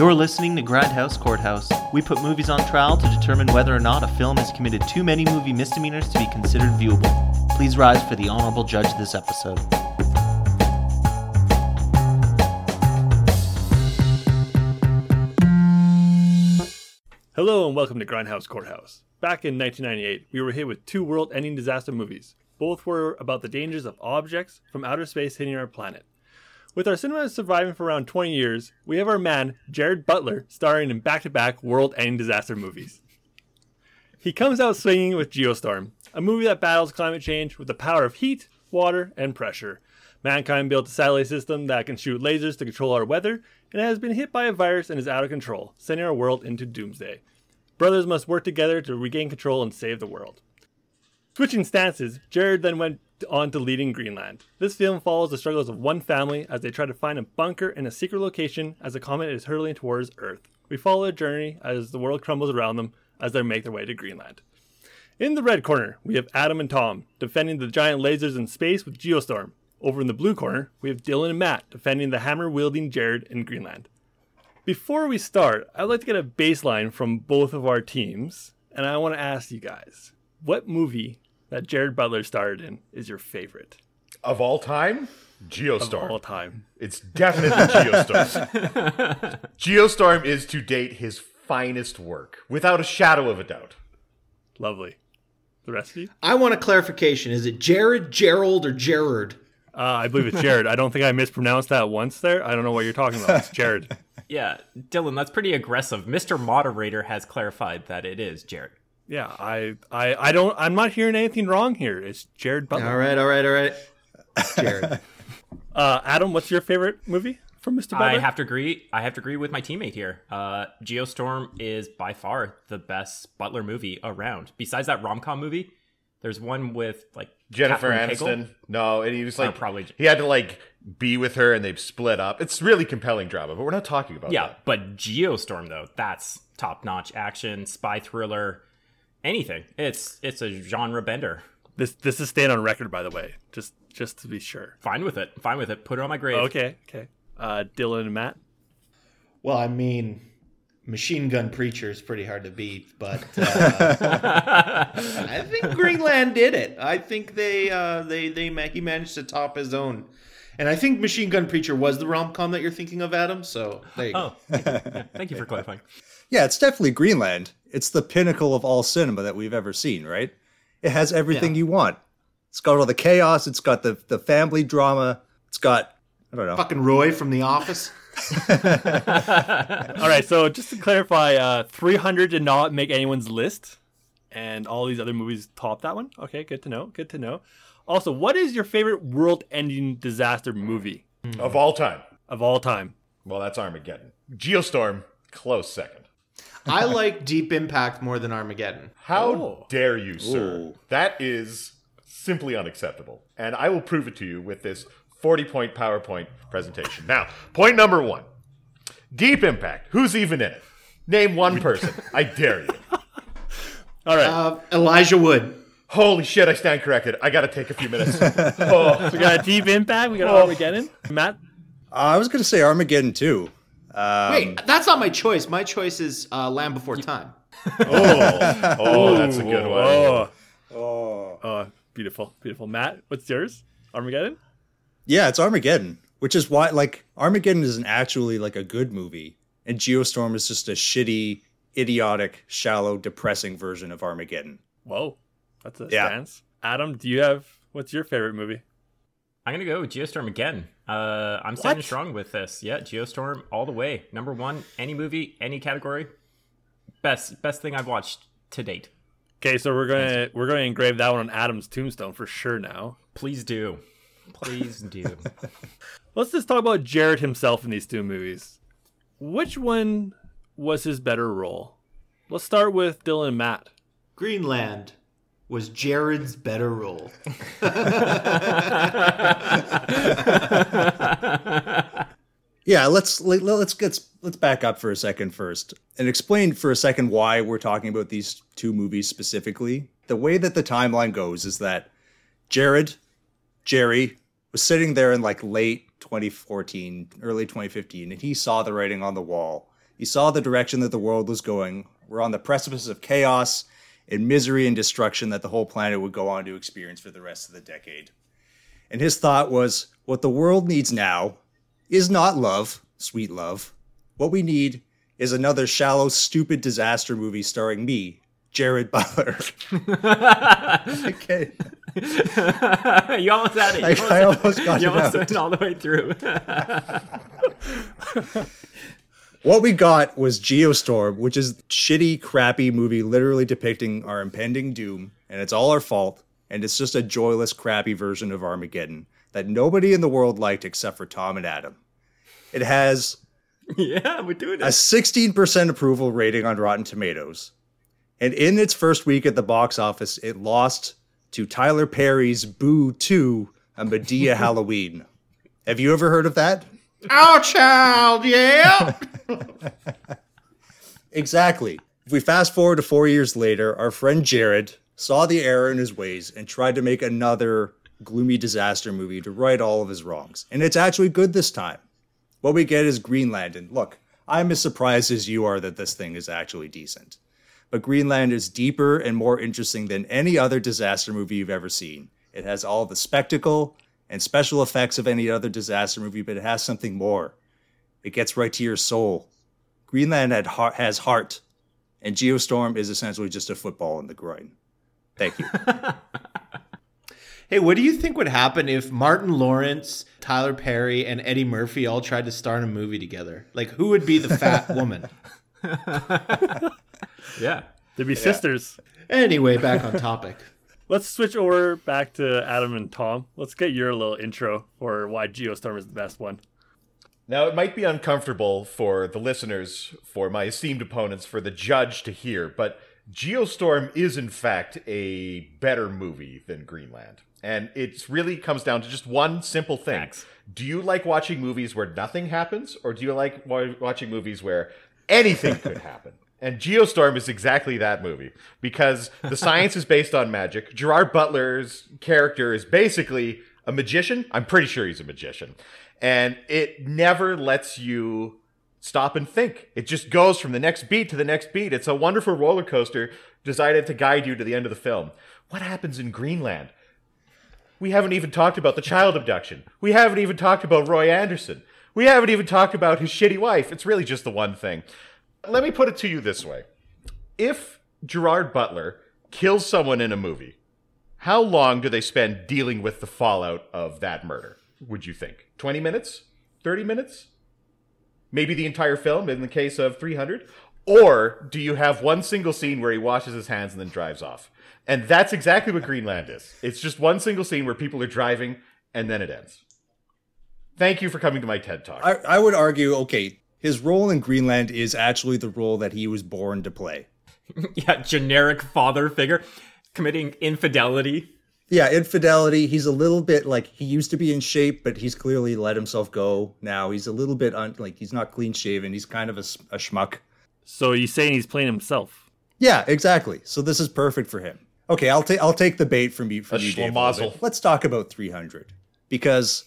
You're listening to Grindhouse Courthouse. We put movies on trial to determine whether or not a film has committed too many movie misdemeanors to be considered viewable. Please rise for the honorable judge this episode. Hello and welcome to Grindhouse Courthouse. Back in 1998, we were hit with two world ending disaster movies. Both were about the dangers of objects from outer space hitting our planet. With our cinema surviving for around 20 years, we have our man, Jared Butler, starring in back to back world ending disaster movies. He comes out swinging with Geostorm, a movie that battles climate change with the power of heat, water, and pressure. Mankind built a satellite system that can shoot lasers to control our weather, and it has been hit by a virus and is out of control, sending our world into doomsday. Brothers must work together to regain control and save the world. Switching stances, Jared then went on to leading Greenland. This film follows the struggles of one family as they try to find a bunker in a secret location as a comet is hurtling towards Earth. We follow their journey as the world crumbles around them as they make their way to Greenland. In the red corner, we have Adam and Tom defending the giant lasers in space with Geostorm. Over in the blue corner, we have Dylan and Matt defending the hammer wielding Jared in Greenland. Before we start, I'd like to get a baseline from both of our teams, and I want to ask you guys what movie that Jared Butler starred in is your favorite Of all time, Geostorm. of all time? It's definitely Geostorm. Geostorm is to date his finest work, without a shadow of a doubt. Lovely. The rest of you? I want a clarification. Is it Jared, Gerald, or Gerard? Uh, I believe it's Jared. I don't think I mispronounced that once there. I don't know what you're talking about. It's Jared. Yeah, Dylan, that's pretty aggressive. Mr. Moderator has clarified that it is Jared. Yeah, I, I, I don't. I'm not hearing anything wrong here. It's Jared Butler. All right, all right, all right. Jared. Uh, Adam, what's your favorite movie from Mr. Butler? I have to agree. I have to agree with my teammate here. Uh, Geostorm is by far the best Butler movie around. Besides that rom com movie, there's one with like Jennifer Catherine Aniston. Heigl. No, and he was like, Oh, probably- he had to like be with her, and they've split up. It's really compelling drama, but we're not talking about Yeah, that. but Geostorm though, that's top notch action, spy thriller, anything. It's it's a genre bender. This this is staying on record, by the way, just just to be sure. Fine with it. Fine with it. Put it on my grave. Okay, okay. Uh, Dylan and Matt. Well, I mean, Machine Gun Preacher is pretty hard to beat, but uh, I think Greenland did it. I think they uh, they they ma- he managed to top his own, and I think Machine Gun Preacher was the rom com that you're thinking of, Adam. So there you. Oh, thank you. Yeah, thank you for clarifying. Yeah, it's definitely Greenland. It's the pinnacle of all cinema that we've ever seen, right? It has everything Yeah. you want. It's got all the chaos, it's got the the family drama, it's got I don't know. Fucking Roy from The Office. All right, so just to clarify, uh, 300 did not make anyone's list, and all these other movies top that one. Okay, good to know. Good to know. Also, what is your favorite world-ending disaster movie Of all time, of all time? well, that's Armageddon. Geostorm, close second. I like Deep Impact more than Armageddon. How Oh. dare you, sir? Ooh. That is simply unacceptable. And I will prove it to you with this 40 point PowerPoint presentation. Now, point number one Deep Impact. Who's even in it? Name one person. I dare you. All right, Uh, Elijah Wood. Holy shit, I stand corrected. I gotta take a few minutes. Oh, we got a Deep Impact. We got Oh. Armageddon. Matt. Uh, I was going to say Armageddon too. Um, Wait, that's not my choice. My choice is uh, Land Before Time. oh, oh, that's a good one. Oh, oh, oh, beautiful, beautiful. Matt, what's yours? Armageddon. Yeah, it's Armageddon, which is why like Armageddon isn't actually like a good movie, and Geostorm is just a shitty, idiotic, shallow, depressing version of Armageddon. Whoa, that's a Yeah. stance. Adam, do you have what's your favorite movie? I'm gonna go with Geostorm again. Uh, I'm standing What? strong with this. Yeah, Geostorm all the way. Number one, any movie, any category. Best best thing I've watched to date. Okay, so we're gonna we're gonna engrave that one on Adam's tombstone for sure. Now, Please do. Please do. let's just talk about Jared himself in these two movies. Which one was his better role? Let's start with Dylan and Matt. Greenland was Jared's better role. Yeah, let's let, let's get let's back up for a second first and explain for a second why we're talking about these two movies specifically. The way that the timeline goes is that Jared, Jerry was sitting there in like late 2014, early 2015, and he saw the writing on the wall. He saw the direction that the world was going. We're on the precipice of chaos and misery and destruction that the whole planet would go on to experience for the rest of the decade. And his thought was what the world needs now is not love, sweet love. What we need is another shallow, stupid disaster movie starring me, Jared Butler. okay. you almost had it. You I- I almost got you it almost went all the way through. What we got was Geostorm, which is shitty, crappy movie literally depicting our impending doom, and it's all our fault, and it's just a joyless, crappy version of Armageddon that nobody in the world liked except for Tom and Adam. It has yeah, we're doing it. a 16% approval rating on Rotten Tomatoes. And in its first week at the box office, it lost to Tyler Perry's Boo 2, a Madea Halloween. Have you ever heard of that? Our child, yeah. Exactly. If we fast forward to four years later, our friend Jared saw the error in his ways and tried to make another gloomy disaster movie to right all of his wrongs. And it's actually good this time. What we get is Greenland. And look, I'm as surprised as you are that this thing is actually decent. But Greenland is deeper and more interesting than any other disaster movie you've ever seen. It has all the spectacle and special effects of any other disaster movie, but it has something more. It gets right to your soul. Greenland had heart, has heart, and Geostorm is essentially just a football in the groin. Thank you. Hey, what do you think would happen if Martin Lawrence, Tyler Perry, and Eddie Murphy all tried to star in a movie together? Like, who would be the fat woman? Yeah. They'd be sisters. Anyway, back on topic. Let's switch over back to Adam and Tom. Let's get your little intro for why Geostorm is the best one. Now, it might be uncomfortable for the listeners, for my esteemed opponents, for the judge to hear, but Geostorm is, in fact, a better movie than Greenland. And it really comes down to just one simple thing. Facts. Do you like watching movies where nothing happens, or do you like watching movies where anything could happen? And Geostorm is exactly that movie because the science is based on magic. Gerard Butler's character is basically a magician. I'm pretty sure he's a magician. And it never lets you stop and think. It just goes from the next beat to the next beat. It's a wonderful roller coaster designed to guide you to the end of the film. What happens in Greenland? We haven't even talked about the child abduction. We haven't even talked about Roy Anderson. We haven't even talked about his shitty wife. It's really just the one thing. Let me put it to you this way. If Gerard Butler kills someone in a movie, how long do they spend dealing with the fallout of that murder, would you think? 20 minutes? 30 minutes? Maybe the entire film in the case of 300? Or do you have one single scene where he washes his hands and then drives off? And that's exactly what Greenland is. It's just one single scene where people are driving and then it ends. Thank you for coming to my TED Talk. I, I would argue, okay, his role in Greenland is actually the role that he was born to play. Yeah, generic father figure committing infidelity. Yeah, infidelity. He's a little bit like he used to be in shape, but he's clearly let himself go now. He's a little bit un, like he's not clean shaven. He's kind of a schmuck. So you saying he's playing himself? Yeah, exactly. So this is perfect for him. Okay, I'll take I'll take the bait from you from A you, Dave. a little schlemazel. bit. Let's talk about 300 because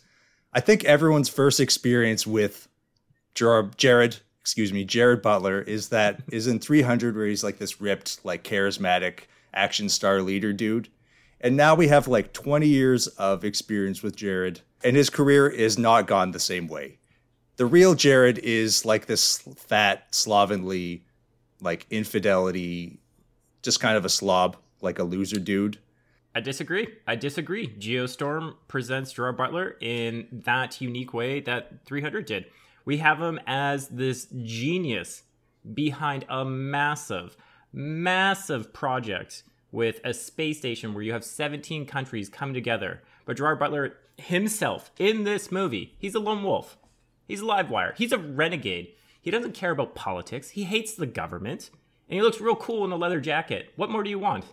I think everyone's first experience with Jared, Jared, excuse me, Jared Butler is that is in 300 where he's like this ripped, like charismatic action star leader dude. And now we have like 20 years of experience with Jared, and his career is not gone the same way. The real Jared is like this fat, slovenly, like infidelity, just kind of a slob, like a loser dude. I disagree. I disagree. Geostorm presents Gerard Butler in that unique way that 300 did. We have him as this genius behind a massive, massive project with a space station where you have 17 countries come together. But Gerard Butler himself in this movie, he's a lone wolf. He's a live wire. He's a renegade. He doesn't care about politics. He hates the government. And he looks real cool in a leather jacket. What more do you want?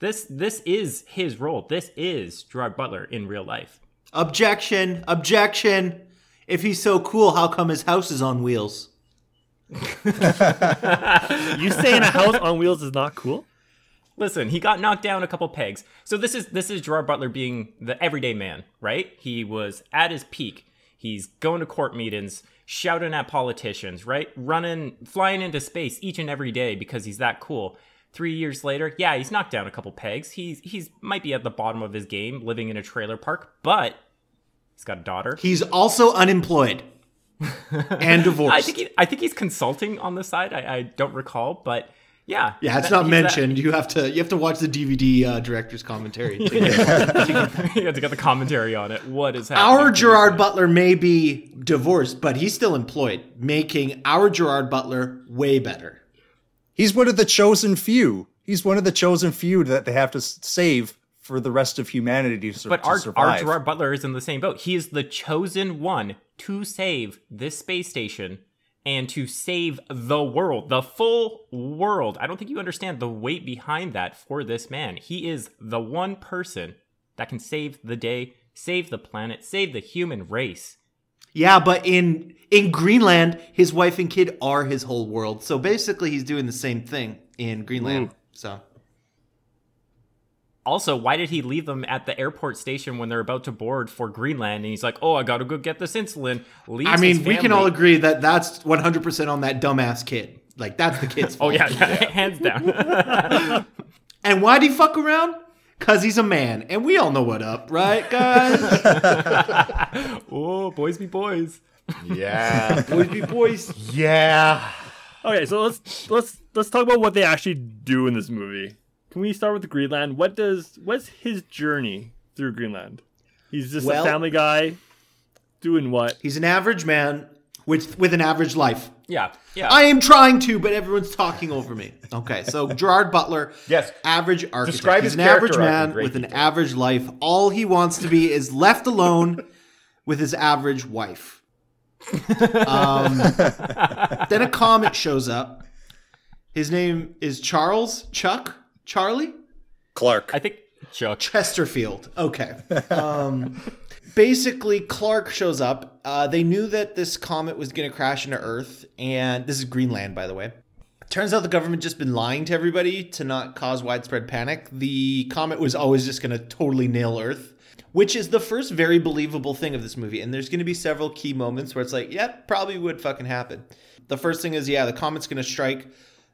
This this is his role. This is Gerard Butler in real life. Objection! Objection! If he's so cool, how come his house is on wheels? You saying a house on wheels is not cool? Listen, he got knocked down a couple pegs. So this is this is Gerard Butler being the everyday man, right? He was at his peak. He's going to court meetings, shouting at politicians, right? Running, flying into space each and every day because he's that cool. Three years later, yeah, he's knocked down a couple pegs. He's he's might be at the bottom of his game, living in a trailer park, but he's got a daughter. He's also unemployed and divorced. I think he, I think he's consulting on the side. I, I don't recall, but yeah, yeah, it's that- not he's that- mentioned. You have to you have to watch the DVD uh, director's commentary. you have to get the commentary on it. What is happening? our Gerard Butler may be divorced, but he's still employed, making our Gerard Butler way better. He's one of the chosen few. He's one of the chosen few that they have to save for the rest of humanity to, sur- But to our, our survive. Gerard Butler is in the same boat. He is the chosen one to save this space station and to save the world, the full world. I don't think you understand the weight behind that for this man. He is the one person that can save the day, save the planet, save the human race. Yeah, but in in Greenland, his wife and kid are his whole world. So basically, he's doing the same thing in Greenland. Hmm. So Also, why did he leave them at the airport station when they're about to board for Greenland? And he's like, "Oh, I gotta go get this insulin." Leaves I mean, we can all agree that that's one hundred percent on that dumbass kid. Like that's the kid's Oh fault. yeah, hands down. And why'd he fuck around? Cause he's a man, and we all know what up, right, guys? oh, boys be boys. Yeah. boys be boys. yeah. Okay, so let's let's let's talk about what they actually do in this movie. Can we start with Greenland? What does what's his journey through Greenland? He's just Well- a family guy doing what? He's an average man with with an average life. Yeah, yeah. I am trying to, but everyone's talking over me. Okay, so Gerard Butler, Yes. average architect. Describe He's his an average character arc man great with an detail. average life. All he wants to be is left alone with his average wife. Um, then a comet shows up. His name is Charles Chuck Charlie Clarke. I think Chuck. Chesterfield. Okay. Um, basically, Clark shows up. Uh, they knew that this comet was going to crash into Earth, and this is Greenland, by the way. Turns out the government just been lying to everybody to not cause widespread panic. The comet was always just going to totally nail Earth, which is the first very believable thing of this movie. And there's going to be several key moments where it's like, yep, probably would fucking happen. The first thing is, yeah, the comet's going to strike.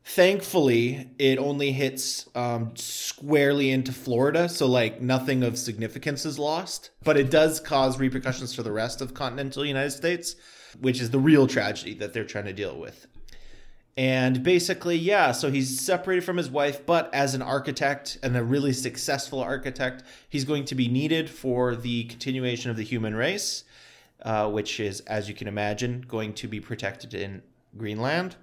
Thankfully, it only hits um, squarely into Florida, so like nothing of significance is lost. But it does cause repercussions for the rest of continental United States, which is the real tragedy that they're trying to deal with. And basically, yeah, so he's separated from his wife, but as an architect and a really successful architect, he's going to be needed for the continuation of the human race, uh, which is, as you can imagine, going to be protected in Greenland.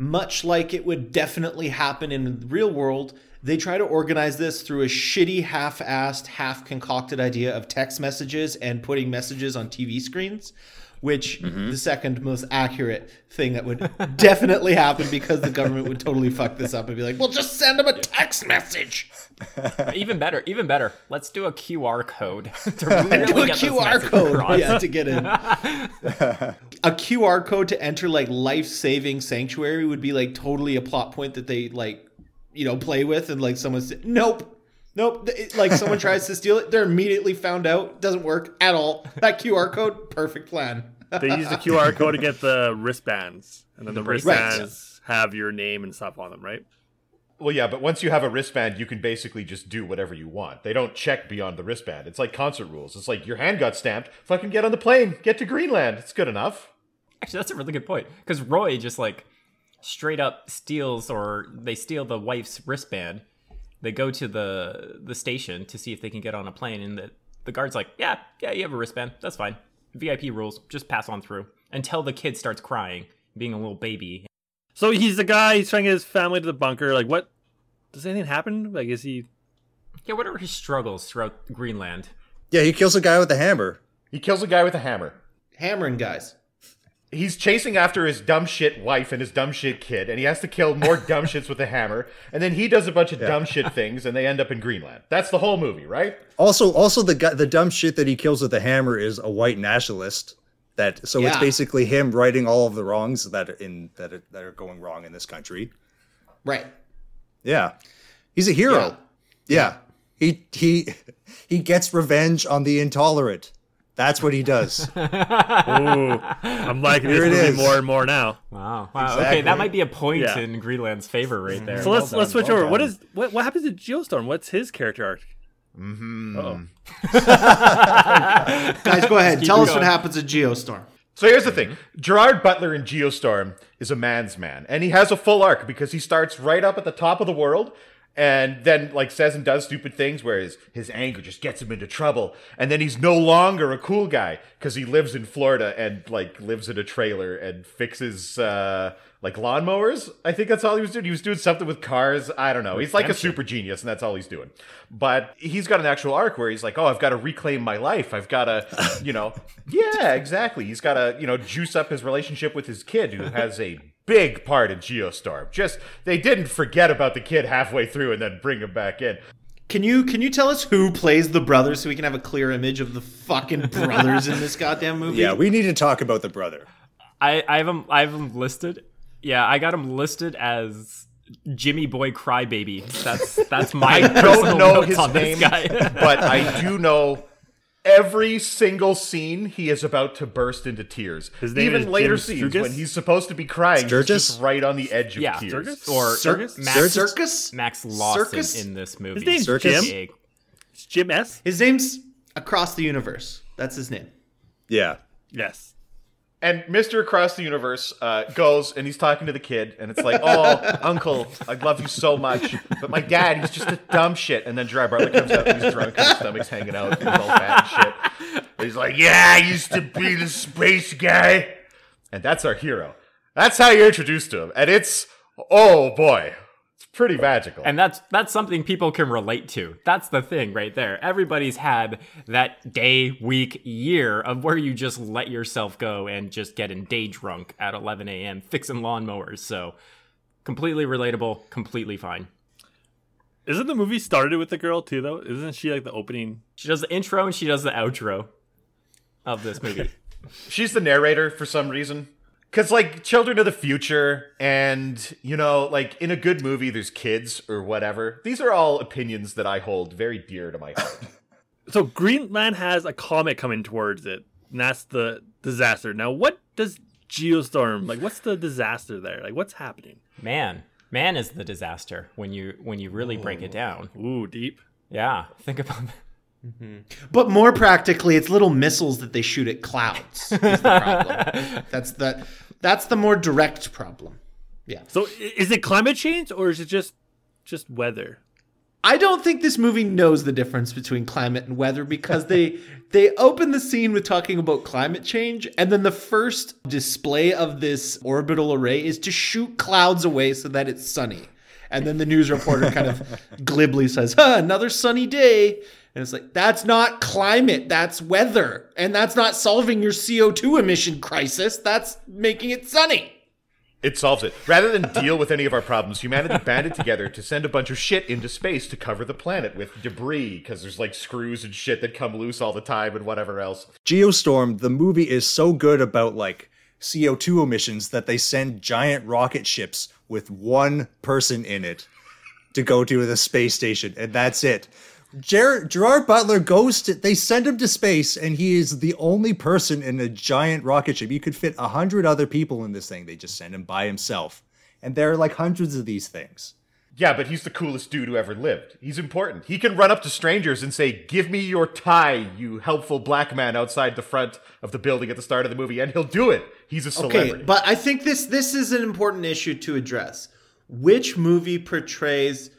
Much like it would definitely happen in the real world, they try to organize this through a shitty, half assed, half concocted idea of text messages and putting messages on TV screens, which mm-hmm. the second most accurate thing that would definitely happen because the government would totally fuck this up and be like, well, just send them a text message. even better, even better. Let's do a QR code to really Do a get QR code across. yeah, to get in. a QR code to enter like life saving sanctuary would be like totally a plot point that they like, you know, play with and like someone said, nope. Nope. It- like someone tries to steal it, they're immediately found out. Doesn't work at all. That QR code, perfect plan. They use the QR code to get the wristbands, and then the wristbands. wristbands have your name and stuff on them, right? Well, yeah, but once you have a wristband, you can basically just do whatever you want. They don't check beyond the wristband. It's like concert rules. It's like your hand got stamped. Fucking get on the plane. Get to Greenland. It's good enough. Actually, that's a really good point because Roy just like straight up steals or they steal the wife's wristband. They go to the the station to see if they can get on a plane, and the the guard's like, "Yeah, yeah, you have a wristband. That's fine. VIP rules. Just pass on through." Until the kid starts crying, being a little baby. So he's the guy. He's trying to get his family to the bunker. Like, what? Does anything happen? Like, is he? Yeah, what are his struggles throughout Greenland? yeah, he kills a guy with a hammer. He kills a guy with a hammer. Hammering guys. He's chasing after his dumb shit wife and his dumb shit kid, and he has to kill more dumb shits with a hammer. And then he does a bunch of dumb shit things, and they end up in Greenland. That's the whole movie, right? Also, also the guy, the dumb shit that he kills with the hammer is a white nationalist. That so it's basically him righting all of the wrongs that are in that are, that are going wrong in this country. Right. Yeah, he's a hero. Yeah, he he he gets revenge on the intolerant. That's what he does. Ooh, I'm liking Here this it movie more and more now. Wow. wow. Okay, that might be a point Yeah. in Greenland's favor right there. So let's Well let's switch well over. What done. is what what happens to Geostorm? What's his character arc? Mm-hmm. Guys, go ahead. Tell us going. what happens at Geostorm. So here's the thing Gerard Butler in Geostorm is a man's man, and he has a full arc because he starts right up at the top of the world. And then, like, says and does stupid things where his, his anger just gets him into trouble. And then he's no longer a cool guy because he lives in Florida and, like, lives in a trailer and fixes, uh, like, lawnmowers. I think that's all he was doing. He was doing something with cars. I don't know. He's like a super genius, and that's all he's doing. But he's got an actual arc where he's like, oh, I've got to reclaim my life. I've got to, you know, yeah, exactly. He's got to, you know, juice up his relationship with his kid who has a big part in Geostorm. Just, they didn't forget about the kid halfway through and then bring him back in. Can you can you tell us who plays the brothers so we can have a clear image of the fucking brothers in this goddamn movie? Yeah, we need to talk about the brother. I, I have him I have him listed. Yeah, I got him listed as Jimmy Boy Crybaby. That's that's my I personal don't know notes his on name, this guy. but I do know every single scene he is about to burst into tears. His name Even is later Jim scenes Sturgess? when he's supposed to be crying, he's just right on the edge of yeah, tears. Sturgess? or Circus? Max, Circus? Max Lawson Circus? in this movie. His name's Circus? Jim. It's Jim S. His name's Across the Universe. That's his name. Yeah. Yes. And Mr. Across the Universe uh, goes and he's talking to the kid, and it's like, "Oh, Uncle, I love you so much, but my dad, he's just a dumb shit." And then Dry Butler comes up, he's drunk, and his stomach's hanging out, and he's all fat and shit. He's like, "Yeah, I used to be the space guy," and that's our hero. That's how you're introduced to him, and it's oh boy, pretty magical. And that's that's something people can relate to. That's the thing right there. Everybody's had that day, week, year of where you just let yourself go and just getting day drunk at 11 a.m. fixing lawnmowers. So completely relatable, completely fine. Isn't the movie started with the girl too though? Isn't she like the opening? She does the intro and she does the outro of this movie. She's the narrator for some reason. Cause like children of the future, and you know, like in a good movie, there's kids or whatever. These are all opinions that I hold very dear to my heart. So Greenland has a comet coming towards it, and that's the disaster. Now, what does Geostorm like? What's the disaster there? Like, what's happening? Man, man is the disaster when you when you really break it down. Ooh, deep. Yeah, think about that. Mm-hmm. But more practically, it's little missiles that they shoot at clouds. Is the problem. that's the that's the more direct problem. Yeah. So, is it climate change or is it just just weather? I don't think this movie knows the difference between climate and weather because they they open the scene with talking about climate change and then the first display of this orbital array is to shoot clouds away so that it's sunny. And then the news reporter kind of glibly says, huh, another sunny day. And it's like, that's not climate, that's weather. And that's not solving your CO2 emission crisis, that's making it sunny. It solves it. Rather than deal with any of our problems, humanity banded together to send a bunch of shit into space to cover the planet with debris because there's like screws and shit that come loose all the time and whatever else. Geostorm, the movie is so good about like CO2 emissions that they send giant rocket ships with one person in it to go to the space station, and that's it. Ger- Gerard Butler goes to, they send him to space, and he is the only person in a giant rocket ship. You could fit a hundred other people in this thing. They just send him by himself. And there are like hundreds of these things. Yeah, but he's the coolest dude who ever lived. He's important. He can run up to strangers and say, Give me your tie, you helpful black man outside the front of the building at the start of the movie, and he'll do it. He's a celebrity. Okay, but I think this this is an important issue to address. Which movie portrays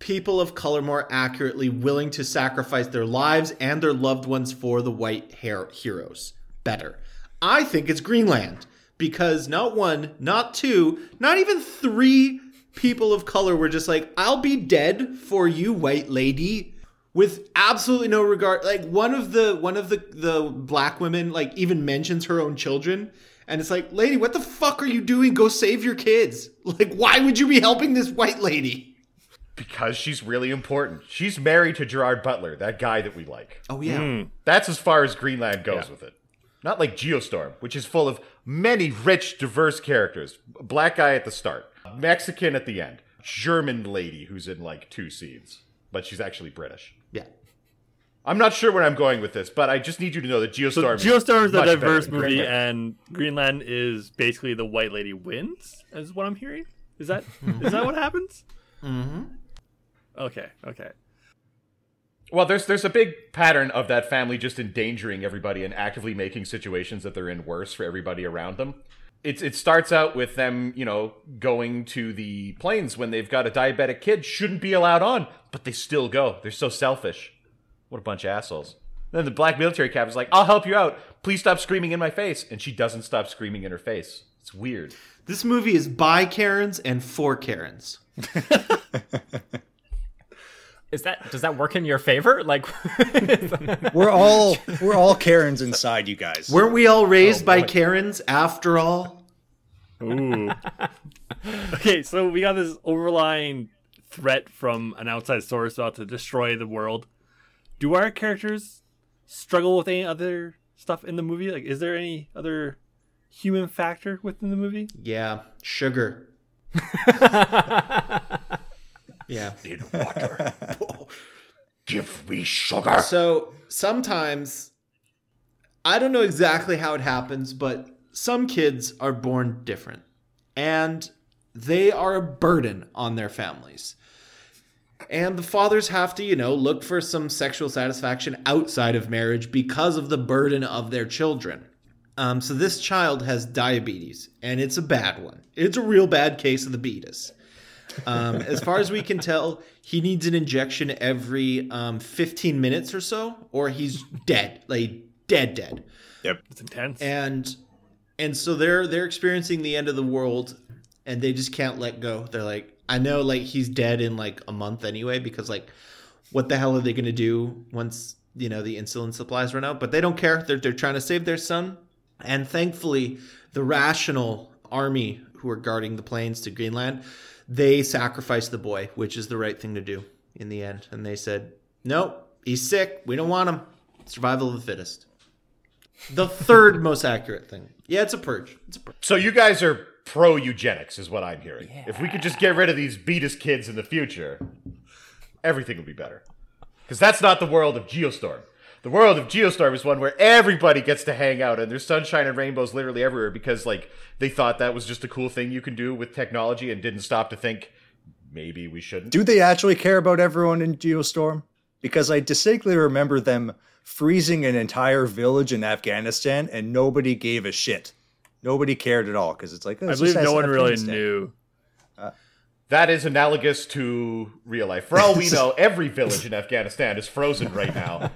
people of color more accurately, willing to sacrifice their lives and their loved ones for the white hair heroes better? I think it's Greenland because not one, not two, not even three people of color were just like, "I'll be dead for you, white lady." with absolutely no regard like one of the one of the the black women like even mentions her own children and it's like lady what the fuck are you doing go save your kids like why would you be helping this white lady because she's really important. She's married to Gerard Butler, that guy that we like. oh yeah That's as far as Greenland goes with it. Not like Geostorm, which is full of many rich, diverse characters. Black guy at the start, Mexican at the end, German lady who's in like two scenes, but she's actually British. yeah I'm not sure where I'm going with this, but I just need you to know that So Geostorm. Geostorm is a diverse movie, Greenland. and Greenland is basically the White Lady wins, is what I'm hearing. Is that is that what happens? Mm-hmm. Okay, okay. Well, there's there's a big pattern of that family just endangering everybody and actively making situations that they're in worse for everybody around them. It's it starts out with them, you know, going to the planes when they've got a diabetic kid shouldn't be allowed on, but they still go. They're so selfish. What a bunch of assholes. Then the black military captain's like, "I'll help you out. Please stop screaming in my face," and she doesn't stop screaming in her face. It's weird. This movie is by Karens and for Karens. Is that does that work in your favor? Like, We're all we're all Karens inside, you guys. Weren't we all raised oh, by Karens after all? Ooh. okay, so we got this overlying threat from an outside source about to destroy the world. Do our characters struggle with any other stuff in the movie? Like, is there any other human factor within the movie? Yeah, sugar. yeah. Give me sugar. So sometimes I don't know exactly how it happens, but some kids are born different and they are a burden on their families. And the fathers have to, you know, look for some sexual satisfaction outside of marriage because of the burden of their children. Um, so this child has diabetes, and it's a bad one. It's a real bad case of the beatus. Um, as far as we can tell, he needs an injection every um, 15 minutes or so, or he's dead, like dead, dead. Yep, it's intense. And and so they're they're experiencing the end of the world, and they just can't let go. They're like, I know, like he's dead in like a month anyway, because like, what the hell are they gonna do once you know the insulin supplies run out? But they don't care. They're they're trying to save their son, and thankfully, the rational army who are guarding the planes to Greenland, they sacrifice the boy, which is the right thing to do in the end. And they said, nope, he's sick. We don't want him. Survival of the fittest. The third most accurate thing. Yeah, it's a purge. It's a purge. So you guys are pro eugenics, is what I'm hearing. If we could just get rid of these beatus kids in the future, everything would be better. Because that's not the world of Geostorm. The world of Geostorm is one where everybody gets to hang out and there's sunshine and rainbows literally everywhere because like they thought that was just a cool thing you can do with technology and didn't stop to think maybe we shouldn't. Do they actually care about everyone in Geostorm? Because I distinctly remember them freezing an entire village in Afghanistan and nobody gave a shit. Nobody cared at all because it's like oh, I believe no one really Afghanistan. knew. Uh, that is analogous to real life. For all we know, every village in Afghanistan is frozen right now.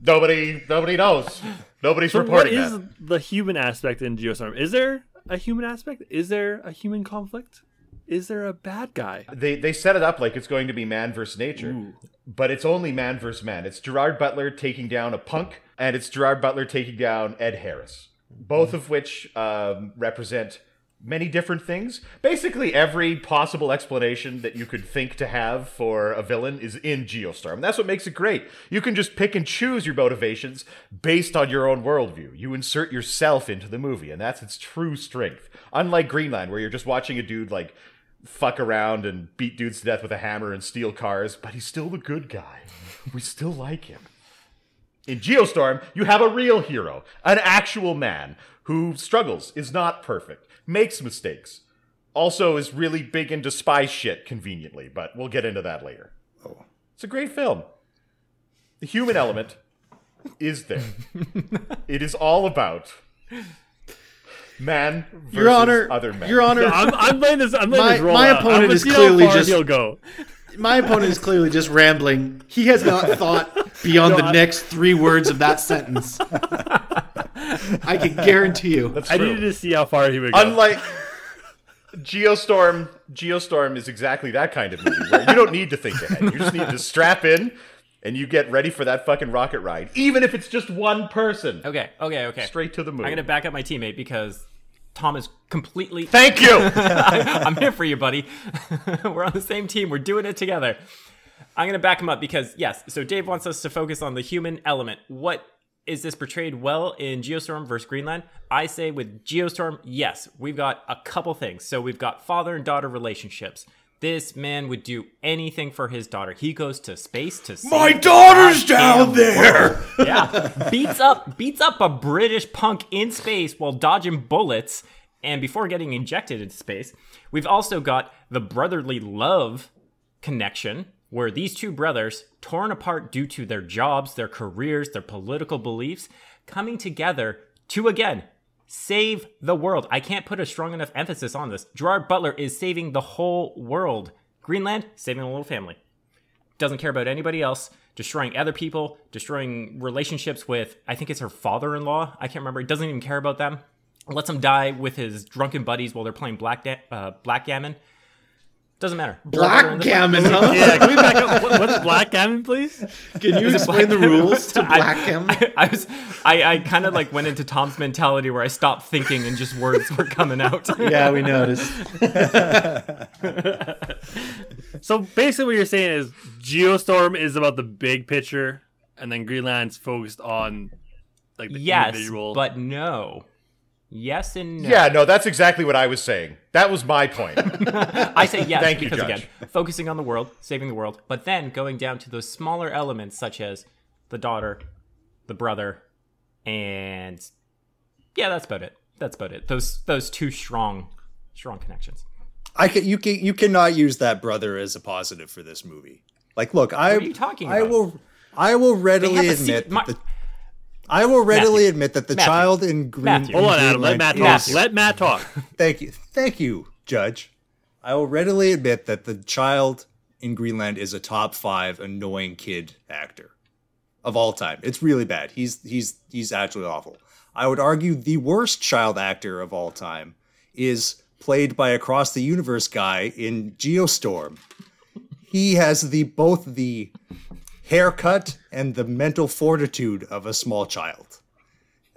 Nobody nobody knows. Nobody's So what reporting is that. the human aspect in Geostorm? Is there a human aspect? Is there a human conflict? Is there a bad guy? they they set it up like it's going to be man versus nature, but it's only man versus man. It's Gerard Butler taking down a punk, and it's Gerard Butler taking down Ed Harris, both of which um, represent many different things. Basically, every possible explanation that you could think to have for a villain is in Geostorm. And That's what makes it great. You can just pick and choose your motivations based on your own worldview. You insert yourself into the movie, and that's its true strength. Unlike Greenland, where you're just watching a dude like fuck around and beat dudes to death with a hammer and steal cars, but he's still the good guy. We still like him. In Geostorm, you have a real hero, an actual man who struggles, is not perfect, makes mistakes, also is really big into spy shit conveniently, but we'll get into that later. Oh. It's a great film. The human element is there. it is all about man versus Your Honor, other men. Your Honor, I'm, I'm letting this. I'm letting My- this roll my out. opponent I'm is clearly just- he'll go. My opponent is clearly just rambling. He has not thought beyond the next three words of that sentence. I can guarantee you. That's I needed to see how far he would go. Unlike Geostorm, Geostorm is exactly that kind of movie where you don't need to think ahead. You just need to strap in and you get ready for that fucking rocket ride, even if it's just one person. okay, okay, okay. Straight to the moon. I'm gonna back up my teammate because Tom is completely. Thank you. I'm here for you, buddy. We're on the same team. We're doing it together. I'm going to back him up because, yes, so Dave wants us to focus on the human element. What is this portrayed well in Geostorm versus Greenland? I say with Geostorm, yes, we've got a couple things. So we've got father and daughter relationships. This man would do anything for his daughter. He goes to space to save My daughter's down there. yeah, beats up beats up a British punk in space while dodging bullets and before getting injected into space. We've also got the brotherly love connection where these two brothers, torn apart due to their jobs, their careers, their political beliefs, coming together to again save the world. I can't put a strong enough emphasis on this. Gerard Butler is saving the whole world. Greenland saving a little family doesn't care about anybody else, destroying other people, destroying relationships with, I think it's her father in law. I can't remember. He doesn't even care about them. Lets them die with his drunken buddies while they're playing black, da- uh, blackgammon. Doesn't matter. Blackgammon, huh? Yeah, can we back up? What, what's blackgammon, please? Can you explain the rules to blackgammon? I, I was, I, I kind of like went into Tom's mentality where I stopped thinking and just words were coming out. yeah, we noticed. So basically, what you're saying is Geostorm is about the big picture, and then Greenland's focused on like the yes, individual. but no. Yes and no. Yeah, no, that's exactly what I was saying. That was my point. I say yes Thank because Judge. again, focusing on the world, saving the world, but then going down to those smaller elements such as the daughter, the brother, and yeah, that's about it. That's about it. Those those two strong strong connections. I can you can you cannot use that brother as a positive for this movie. Like, look, I are you talking I will I will readily admit se- my- the, I will readily Matthew. admit that the Matthew. child in Green. Matthew. Hold on, Adam. Let Greenland Matt is- talk. Matthew. Let Matt talk. Thank you, thank you, Judge. I will readily admit that the child in Greenland is a top five annoying kid actor of all time. It's really bad. He's he's he's actually awful. I would argue the worst child actor of all time is played by across the universe guy in Geostorm. He has the both the haircut and the mental fortitude of a small child.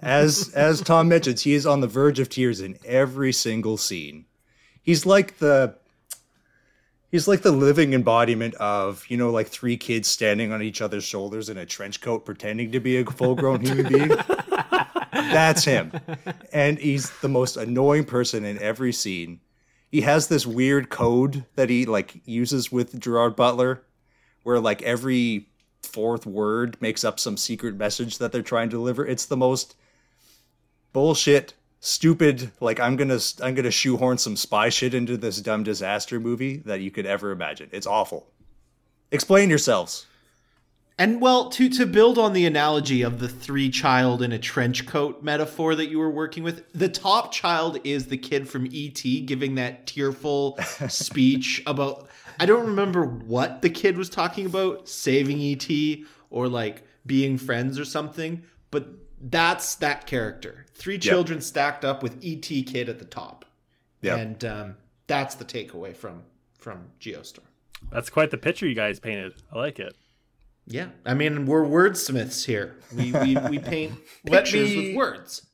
As as Tom mentions, he is on the verge of tears in every single scene. He's like the he's like the living embodiment of, you know, like three kids standing on each other's shoulders in a trench coat pretending to be a full-grown human being. That's him. And he's the most annoying person in every scene. He has this weird code that he like uses with Gerard Butler where like every fourth word makes up some secret message that they're trying to deliver. It's the most bullshit, stupid. Like I'm gonna I'm gonna shoehorn some spy shit into this dumb disaster movie that you could ever imagine. It's awful. Explain yourselves. And well, to to build on the analogy of the three child in a trench coat metaphor that you were working with, the top child is the kid from ET giving that tearful speech about I don't remember what the kid was talking about, saving ET or like being friends or something, but that's that character. Three children stacked up with ET kid at the top. Yep. And um, that's the takeaway from from Geostorm. That's quite the picture you guys painted. I like it. Yeah, I mean we're wordsmiths here. We we, we paint pictures me- with words.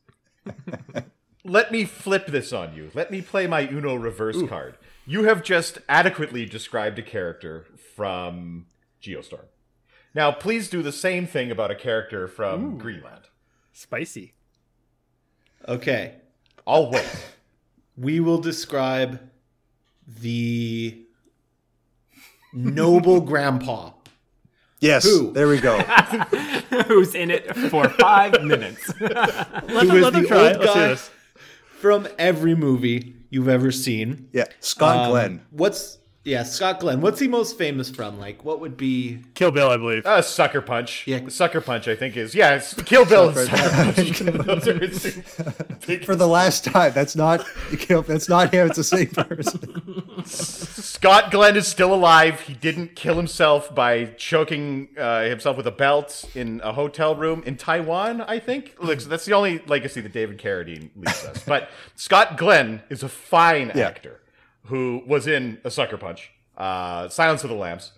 Let me flip this on you. Let me play my Uno reverse card. You have just adequately described a character from Geostorm. Now, please do the same thing about a character from Greenland. Spicy. Okay, I'll wait. we will describe the noble grandpa. Yes, Who? there we go. Who's in it for five minutes? Let Who them, let them try. old. Let's do this. From every movie you've ever seen. Yeah, Scott Um, Glenn. What's yeah, Scott Glenn. What's he most famous from? Like what would be Kill Bill, I believe. Uh, Sucker Punch. Yeah. Sucker Punch, I think, is. Yeah, it's Kill Bill and Sucker Punch. Those are his For the last time, that's not that's not him. It's the same person. Scott Glenn is still alive. He didn't kill himself by choking uh, himself with a belt in a hotel room in Taiwan, I think. Look, so that's the only legacy that David Carradine leaves us. But Scott Glenn is a fine Yeah. actor who was in A Sucker Punch, uh, Silence of the Lambs,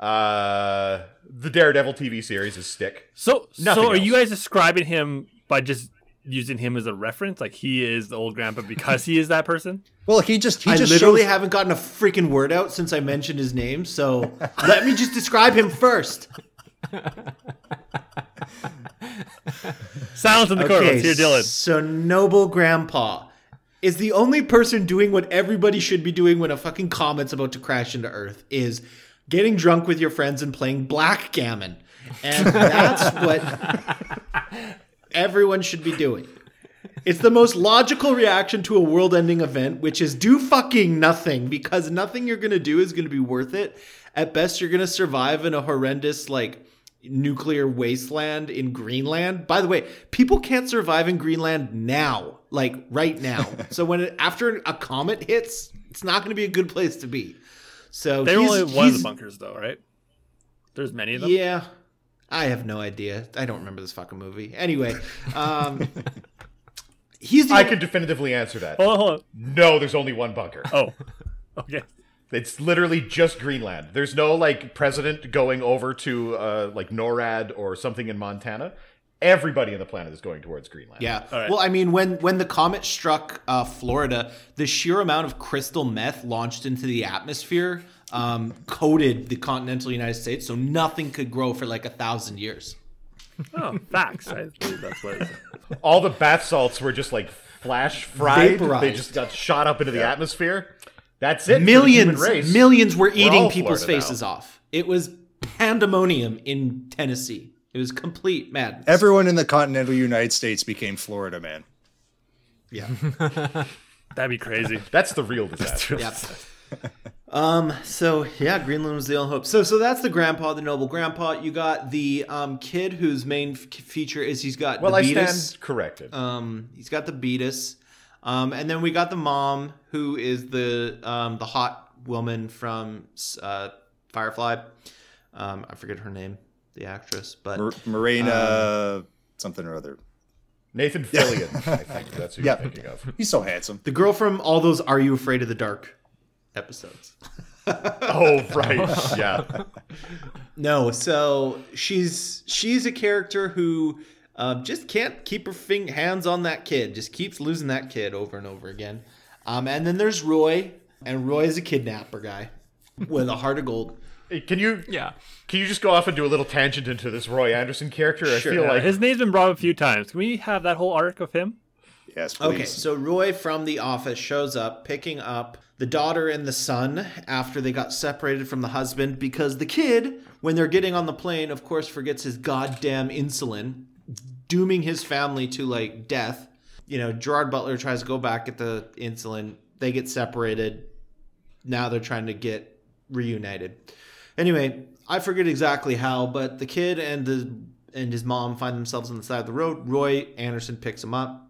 uh, the Daredevil TV series is Stick. So, Nothing so are you guys describing him by just using him as a reference? Like he is the old grandpa because he is that person? Well, he just he I just literally shows, haven't gotten a freaking word out since I mentioned his name, so let me just describe him first. Silence in the court. Let's hear Dylan. So noble grandpa. Is the only person doing what everybody should be doing when a fucking comet's about to crash into Earth is getting drunk with your friends and playing blackgammon. And that's what everyone should be doing. It's the most logical reaction to a world ending event, which is do fucking nothing because nothing you're going to do is going to be worth it. At best, you're going to survive in a horrendous, like, nuclear wasteland in Greenland. By the way, people can't survive in Greenland now, like right now. so when it, after a comet hits, it's not going to be a good place to be. So They're only one of the bunkers, though, right? There's many of them. Yeah. I have no idea. I don't remember this fucking movie. Anyway, um, he's the I can definitively answer that. Hold on, hold on. No, there's only one bunker. Oh, okay. It's literally just Greenland. There's no like president going over to uh, like NORAD or something in Montana. Everybody on the planet is going towards Greenland. Yeah. right. Well, I mean, when when the comet struck uh, Florida, the sheer amount of crystal meth launched into the atmosphere um, coated the continental United States, so nothing could grow for like a thousand years. Oh, facts. I believe that's what it's. All the bath salts were just like flash fried. They just got shot up into the atmosphere. That's it. for the Millions, human race. millions were eating all people's Florida now. faces off. It was pandemonium in Tennessee. It was complete madness. Everyone in the continental United States became Florida man. yeah. That'd be crazy. That's the real disaster. Yep. um. So yeah, Greenland was the only hope. So so that's the grandpa, the noble grandpa. You got the um kid whose main f- feature is he's got Well, the I beatus. stand corrected. Um, he's got the beatus. Um, and then we got the mom who is the um the hot woman from uh Firefly. Um, I forget her name, the actress, but Mar- Morena, something or other. Nathan Fillion, I think that's who Yeah. you're thinking of. He's so handsome. the girl from all those "Are You Afraid of the Dark" episodes. Oh, right. Yeah. No, so she's she's a character who uh, just can't keep her fing- hands on that kid. Just keeps losing that kid over and over again. Um, and then there's Roy, and Roy is a kidnapper guy with a heart of gold. Can you Yeah. can you just go off and do a little tangent into this Roy Anderson character? I Sure. feel Yeah, like his name's been brought up a few times. Can we have that whole arc of him? Yes, please. Okay, so Roy from the office shows up picking up the daughter and the son after they got separated from the husband because the kid, when they're getting on the plane, of course, forgets his goddamn insulin, dooming his family to like death. You know, Gerard Butler tries to go back at the insulin. They get separated. Now they're trying to get reunited. Anyway, I forget exactly how, but the kid and the and his mom find themselves on the side of the road. Roy Anderson picks them up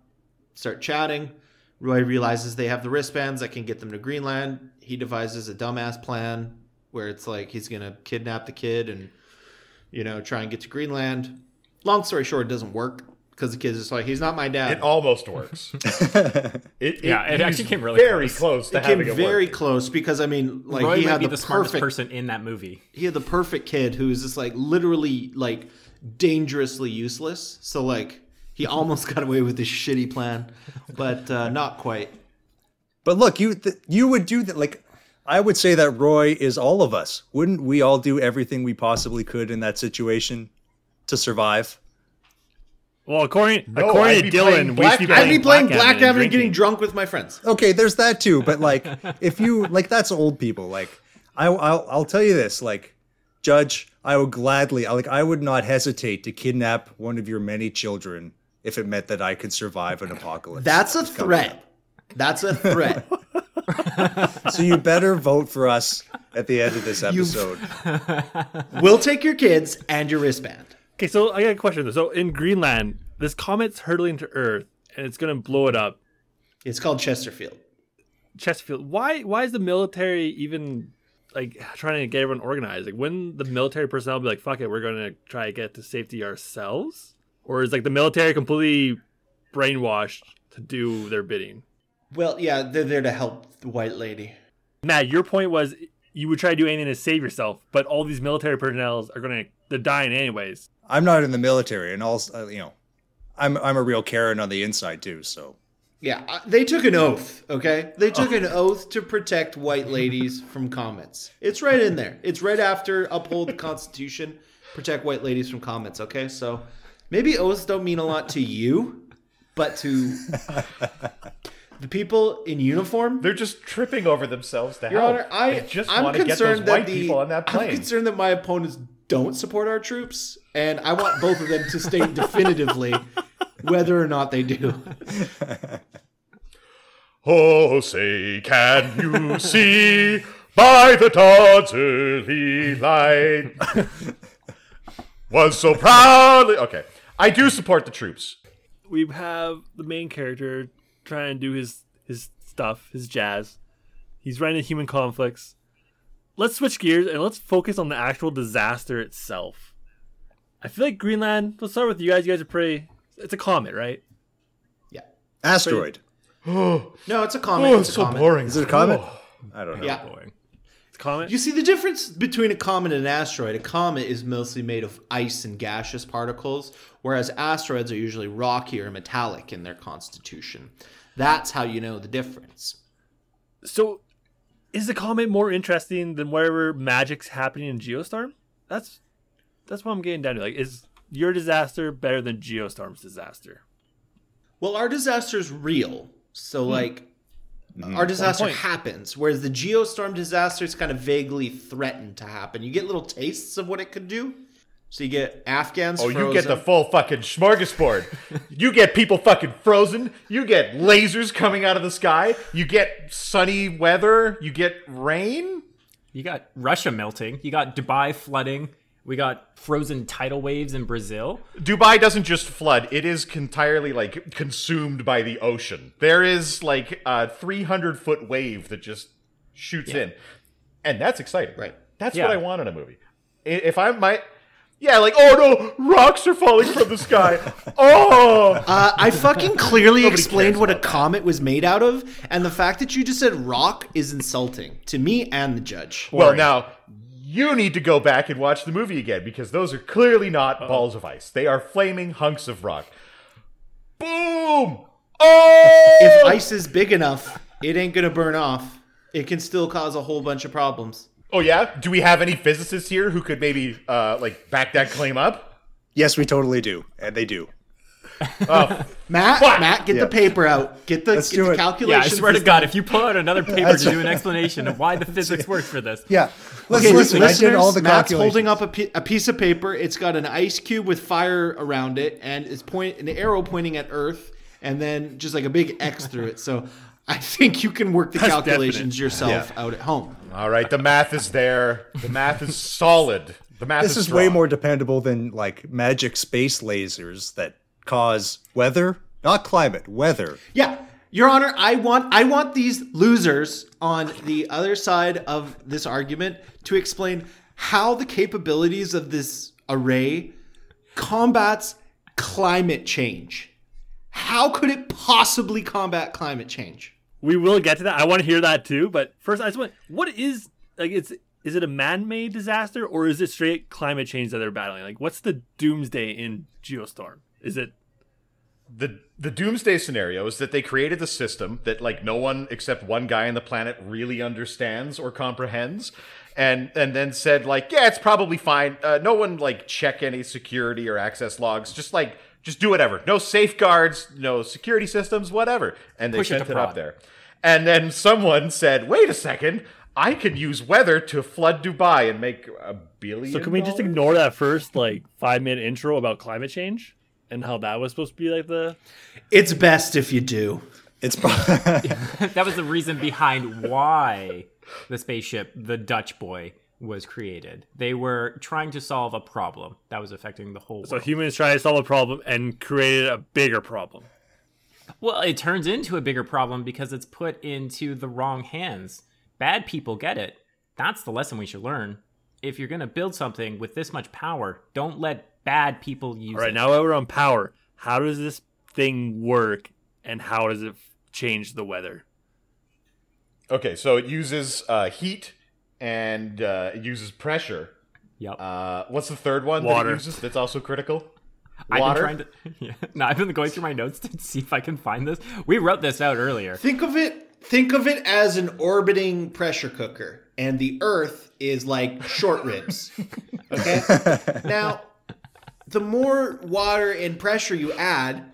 start chatting. Roy realizes they have the wristbands that can get them to Greenland. He devises a dumbass plan where it's like he's gonna kidnap the kid and you know try and get to Greenland. Long story short, it doesn't work because the kid's just like he's not my dad. it almost works. it, Yeah, it actually came really very close. close, to it came it very work. close because I mean, like Roy he had be the, the, smartest perfect person in that movie. he had the perfect kid who is just like literally like dangerously useless. So like he almost got away with this shitty plan, but uh, not quite. But look, you th- you would do that. Like, I would say that Roy is all of us. Wouldn't we all do everything we possibly could in that situation to survive? Well, according No, according to be playing Dylan, we should be. I'd be playing black blackgammon and getting drunk with my friends. Okay, there's that too. But like, if you like, that's old people. Like, I I'll, I'll tell you this. Like, Judge, I would gladly, I like, I would not hesitate to kidnap one of your many children if it meant that I could survive an apocalypse. That's a threat. That's a threat. so you better vote for us at the end of this episode. we'll take your kids and your wristband. Okay, so I got a question. though. So in Greenland, this comet's hurtling to Earth and it's gonna blow it up. It's called Chesterfield. Chesterfield. Why why is the military even like trying to get everyone organized? Like when the military personnel be like, fuck it, we're gonna try to get to safety ourselves? Or is like the military completely brainwashed to do their bidding? Well, yeah, they're there to help the white lady. Matt, your point was you would try to do anything to save yourself, but all these military personnel are gonna they're dying anyways. I'm not in the military, and also, uh, you know, I'm I'm a real Karen on the inside too. So Yeah, they took an oath, okay? They took an oath to protect white ladies from comets. It's right in there. It's right after uphold the Constitution, protect white ladies from comets, okay? So maybe oaths don't mean a lot to you, but to the people in uniform. They're just tripping over themselves to Your help. Honor, I, They just I'm want to get those concerned white that the people on that I'm concerned that my opponents don't support our troops, and I want both of them to state definitively whether or not they do. Oh, say, can you see by the dawn's early light? Was so proudly. Okay. I do support the troops. we have the main character trying to do his his stuff, his jazz. He's running human conflicts. Let's switch gears and let's focus on the actual disaster itself. I feel like Greenland. Let's start with you guys. You guys are pretty. It's a comet, right? Yeah. Asteroid. No, it's a comet. Oh, it's it's a so comment. boring. Is it a comet? Oh. I don't know. Yeah. Comet. You see the difference between a comet and an asteroid. A comet is mostly made of ice and gaseous particles, whereas asteroids are usually rocky or metallic in their constitution. That's how you know the difference. So, is the comet more interesting than whatever magic's happening in Geostorm? That's that's what I'm getting down to. Like, is your disaster better than Geostorm's disaster? Well, our disaster's real. So, hmm. like, Mm-hmm. our disaster happens, whereas the geostorm disaster is kind of vaguely threatened to happen. You get little tastes of what it could do. So, you get Afghans. Oh, you get the full fucking smorgasbord. you get people fucking frozen. You get lasers coming out of the sky. You get sunny weather. You get rain. You got Russia melting. You got Dubai flooding. We got frozen tidal waves in Brazil. Dubai doesn't just flood; it is entirely like consumed by the ocean. There is like a 300 foot wave that just shoots in, and that's exciting. Right. That's Yeah. what I want in a movie. If I might, yeah, like oh no, rocks are falling from the sky. Oh, Uh, I fucking clearly Nobody explained what a that. comet was made out of, and the fact that you just said rock is insulting to me and the judge. well now. You need to go back and watch the movie again because those are clearly not Uh-huh. balls of ice. They are flaming hunks of rock. Boom! Oh! If ice is big enough, it ain't gonna burn off. It can still cause a whole bunch of problems. Oh yeah? Do we have any physicists here who could maybe uh like back that claim up? Yes, we totally do, and they do. Oh. Matt, Fuck! Matt, get the paper out. Get the, Let's get the it. Yeah, I swear to God, if you pull out another paper to do an explanation of why the physics works for this. Yeah. Let's Okay, listen. I did all the Matt's holding up a, piece of paper. It's got an ice cube with fire around it, and it's point an arrow pointing at Earth, and then just like a big X through it. So I think you can work the That's calculations yourself out at home. All right, the math is there. The math is solid. The math This is is way more dependable than like magic space lasers that cause weather, not climate, weather. Yeah, Your Honor, I want I want these losers on the other side of this argument to explain how the capabilities of this array combats climate change. How could it possibly combat climate change? We will get to that. I want to hear that too. But first, I just want what is like it's is it a man-made disaster or is it straight climate change that they're battling? Like, what's the doomsday in Geostorm? Is it the the doomsday scenario is that they created the system that like no one except one guy on the planet really understands or comprehends and and then said like yeah it's probably fine. Uh, no one like check any security or access logs. Just like just do whatever. No safeguards no security systems whatever. And they Push sent to it, up there. And then someone said wait a second. I can use weather to flood Dubai and make a billion. so? Can we just ignore that first like five-minute intro about climate change and how that was supposed to be like the It's best if you do. It's pro- that was the reason behind why the spaceship, the Dutch boy, was created. They were trying to solve a problem that was affecting the whole so world. humans trying to solve a problem and created a bigger problem. well, it turns into a bigger problem because it's put into the wrong hands. Bad people get it. That's the lesson we should learn. If you're going to build something with this much power, don't let bad people use All right, it. now we're on power, how does this thing work and how does it change the weather? Okay, so it uses uh, heat and uh, it uses pressure. Yep. Uh, what's the third one that it uses that's also critical? I've Water. been trying to. Yeah. No, I've been going through my notes to see if I can find this. We wrote this out earlier. Think of it think of it as an orbiting pressure cooker and the earth is like short ribs. Okay? now, the more water and pressure you add,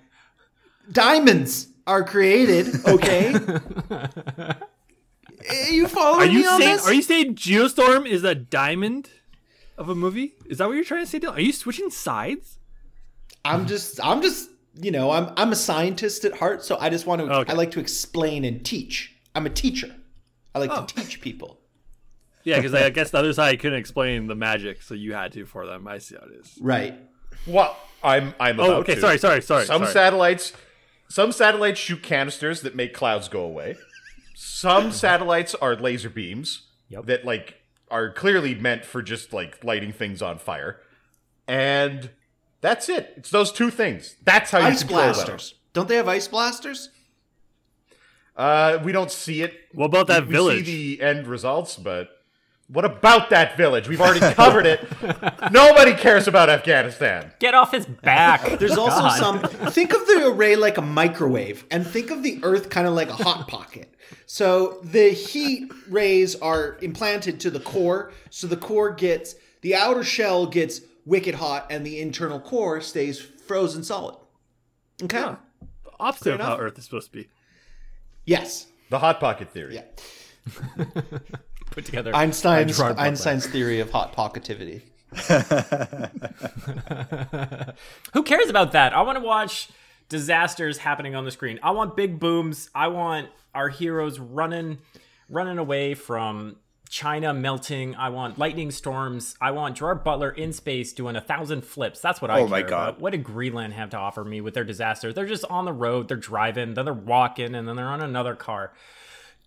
diamonds are created. Okay, Eh, you Are following me you on saying this? are you saying Geostorm is a diamond of a movie? Is that what you're trying to say? Dylan? Are you switching sides? I'm just, I'm just, you know, I'm, I'm a scientist at heart, so I just want to, Okay. I like to explain and teach. I'm a teacher. I like Oh. to teach people. Yeah, because I guess the other side couldn't explain the magic, so you had to for them. I see how it is. Right. Well, I'm I'm Oh, about okay. to. Sorry, sorry, sorry. Some sorry. satellites, some satellites shoot canisters that make clouds go away. Some satellites are laser beams Yep. that like are clearly meant for just like lighting things on fire, and that's it. It's those two things. That's how you Ice control them. blasters. Don't they have ice blasters? Uh, we don't see it. What about that we, we see the end results, but what about that village? We've already covered it. Nobody cares about Afghanistan. Get off his back. There's oh, also God. some. Think of the array like a microwave, and think of the Earth kind of like a hot pocket. So the heat rays are implanted to the core, so the core gets the outer shell gets wicked hot, and the internal core stays frozen solid. Okay. Huh. Opposite of how. Earth is supposed to be. Yes. The hot pocket theory. Yeah. put together. Einstein's Einstein's theory of hot pocketivity. Who cares about that? I want to watch disasters happening on the screen. I want big booms. I want our heroes running running away from China melting. I want lightning storms. I want Gerard Butler in space doing a thousand flips. That's what I Oh care my God. about. What did Greenland have to offer me with their disasters? They're just on the road, they're driving, then they're walking, and then they're on another car.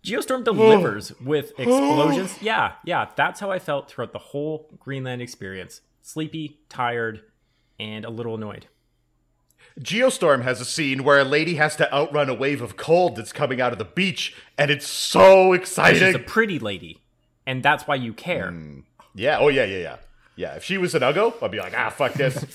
Geostorm delivers with explosions. Yeah, yeah, that's how I felt throughout the whole Greenland experience. Sleepy, tired, and a little annoyed. Geostorm has a scene where a lady has to outrun a wave of cold that's coming out of the beach, and it's so exciting. She's a pretty lady, and that's why you care. yeah, oh yeah, yeah, yeah. Yeah, if she was an Uggo, I'd be like, ah, fuck this.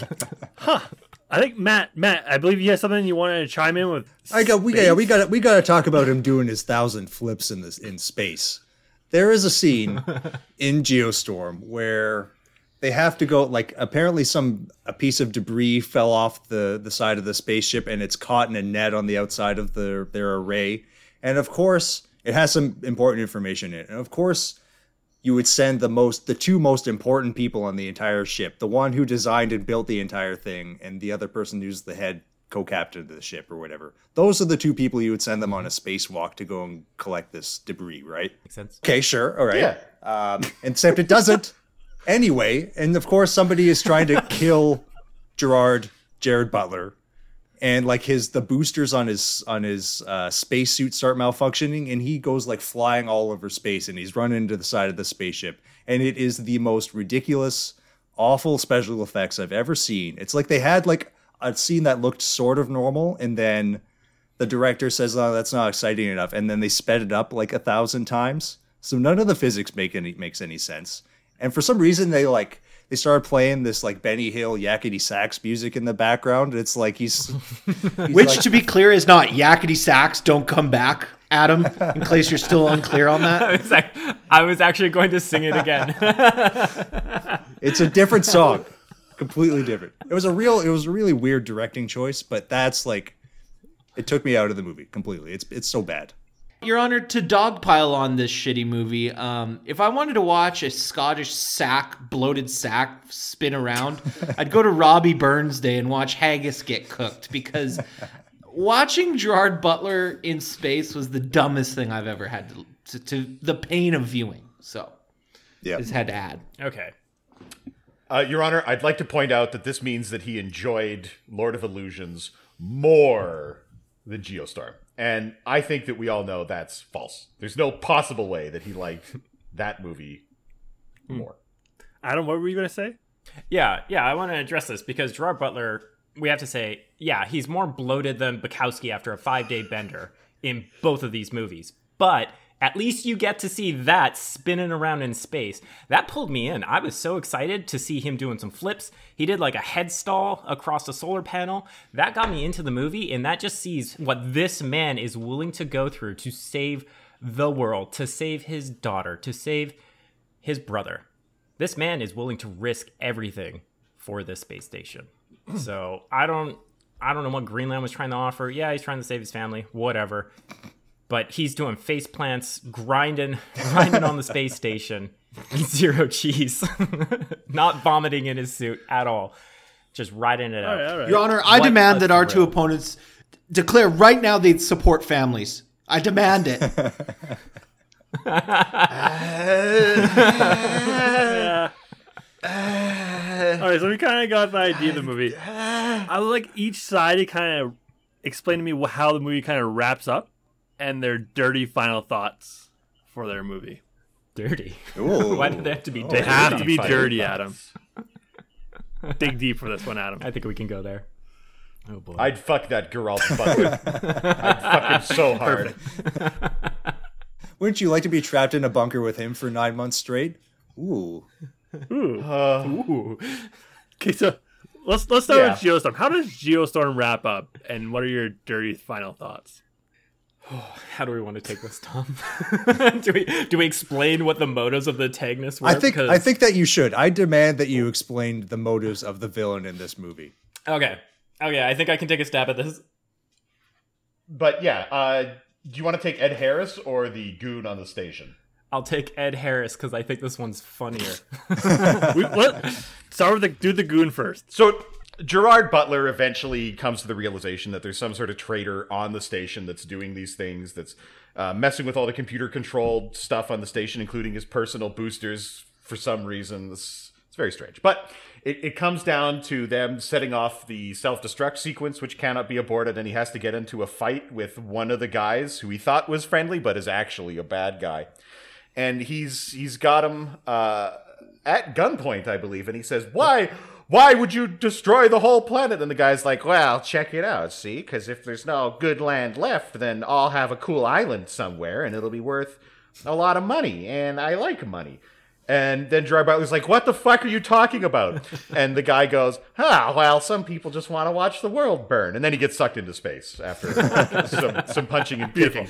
I think Matt, Matt, I believe you had something you wanted to chime in with. I got we space? got we got we got to talk about him doing his thousand flips in this in space. There is a scene in Geostorm where they have to go like apparently some a piece of debris fell off the the side of the spaceship and it's caught in a net on the outside of their their array. And of course, it has some important information in it. And of course, you would send the most the two most important people on the entire ship the one who designed and built the entire thing and the other person who's the head co-captain of the ship or whatever. Those are the two people you would send them on a spacewalk to go and collect this debris right? Makes sense. okay sure. All right. Yeah. um, except it doesn't anyway. And of course somebody is trying to kill gerard jared butler and like his the boosters on his on his uh, spacesuit start malfunctioning and he goes like flying all over space and he's running into the side of the spaceship. And it is the most ridiculous awful special effects i've ever seen. It's like they had like a scene that looked sort of normal and then the director says oh that's not exciting enough and then they sped it up like a thousand times. So none of the physics make any makes any sense. And for some reason they like they started playing this like Benny Hill yakety sax music in the background. It's like he's, he's Which, like- to be clear, is not yakety sax. Don't come back, Adam. In case you're still unclear on that. It's like, I was actually going to sing it again. it's a different song, completely different. It was a real, it was a really weird directing choice, but that's like, it took me out of the movie completely. It's it's so bad. Your Honor, to dogpile on this shitty movie, um, if I wanted to watch a Scottish sack, bloated sack spin around, I'd go to Robbie Burns Day and watch haggis get cooked because watching Gerard Butler in space was the dumbest thing I've ever had to, to, to the pain of viewing. So, Yeah. just had to add. okay. Uh, Your Honor, I'd like to point out that this means that he enjoyed Lord of Illusions more than Geostorm. And I think that we all know that's false. There's no possible way that he liked that movie hmm. more. Adam, what were you going to say? Yeah, yeah, I want to address this because Gerard Butler, we have to say, yeah, he's more bloated than Bukowski after a five day bender in both of these movies. But at least you get to see that spinning around in space. That pulled me in. I was so excited to see him doing some flips. He did like a head stall across a solar panel. That got me into the movie, and that just sees what this man is willing to go through to save the world, to save his daughter, to save his brother. This man is willing to risk everything for this space station. So I don't I don't know what Greenland was trying to offer. Yeah, he's trying to save his family, whatever. But he's doing face plants, grinding, grinding on the space station, zero cheese, not vomiting in his suit at all, just riding it out. All right, all right. Your Honor, I demand that our two opponents declare right now they support families. I demand it. All right, so we kind of got the idea of the movie. I would like each side to kind of explain to me how the movie kind of wraps up and their dirty final thoughts for their movie. Dirty. Ooh. Why do oh. they have to be dirty? They dirty? have to be dirty. Adam. Dig deep for this one, Adam. I think we can go there. Oh boy. I'd fuck that Gerard Butler. I'd fuck him so hard. Wouldn't you like to be trapped in a bunker with him for nine months straight? Ooh. Ooh. Uh, okay, so let's let's start Yeah. with Geostorm. How does Geostorm wrap up, and what are your dirty final thoughts? How do we want to take this, Tom? do we do we explain what the motives of the antagonists were? I think Because- I think that you should. I demand that you explain the motives of the villain in this movie. Okay. Okay, I think I can take a stab at this. But yeah, uh, do you want to take Ed Harris or the goon on the station? I'll take Ed Harris because I think this one's funnier. We, let, start with the do the goon first. So Gerard Butler eventually comes to the realization that there's some sort of traitor on the station that's doing these things, that's uh, messing with all the computer controlled stuff on the station, including his personal boosters for some reason. It's, it's very strange. But it, it comes down to them setting off the self destruct sequence, which cannot be aborted, and he has to get into a fight with one of the guys who he thought was friendly, but is actually a bad guy. And he's he's got him uh, at gunpoint, I believe, and he says, "Why, why would you destroy the whole planet?" And the guy's like, "Well, check it out, see, because if there's no good land left, then I'll have a cool island somewhere, and it'll be worth a lot of money, and I like money." And then Gerard Butler's like, "What the fuck are you talking about?" and the guy goes, "Ah, well, some people just want to watch the world burn." And then he gets sucked into space after some, some punching and kicking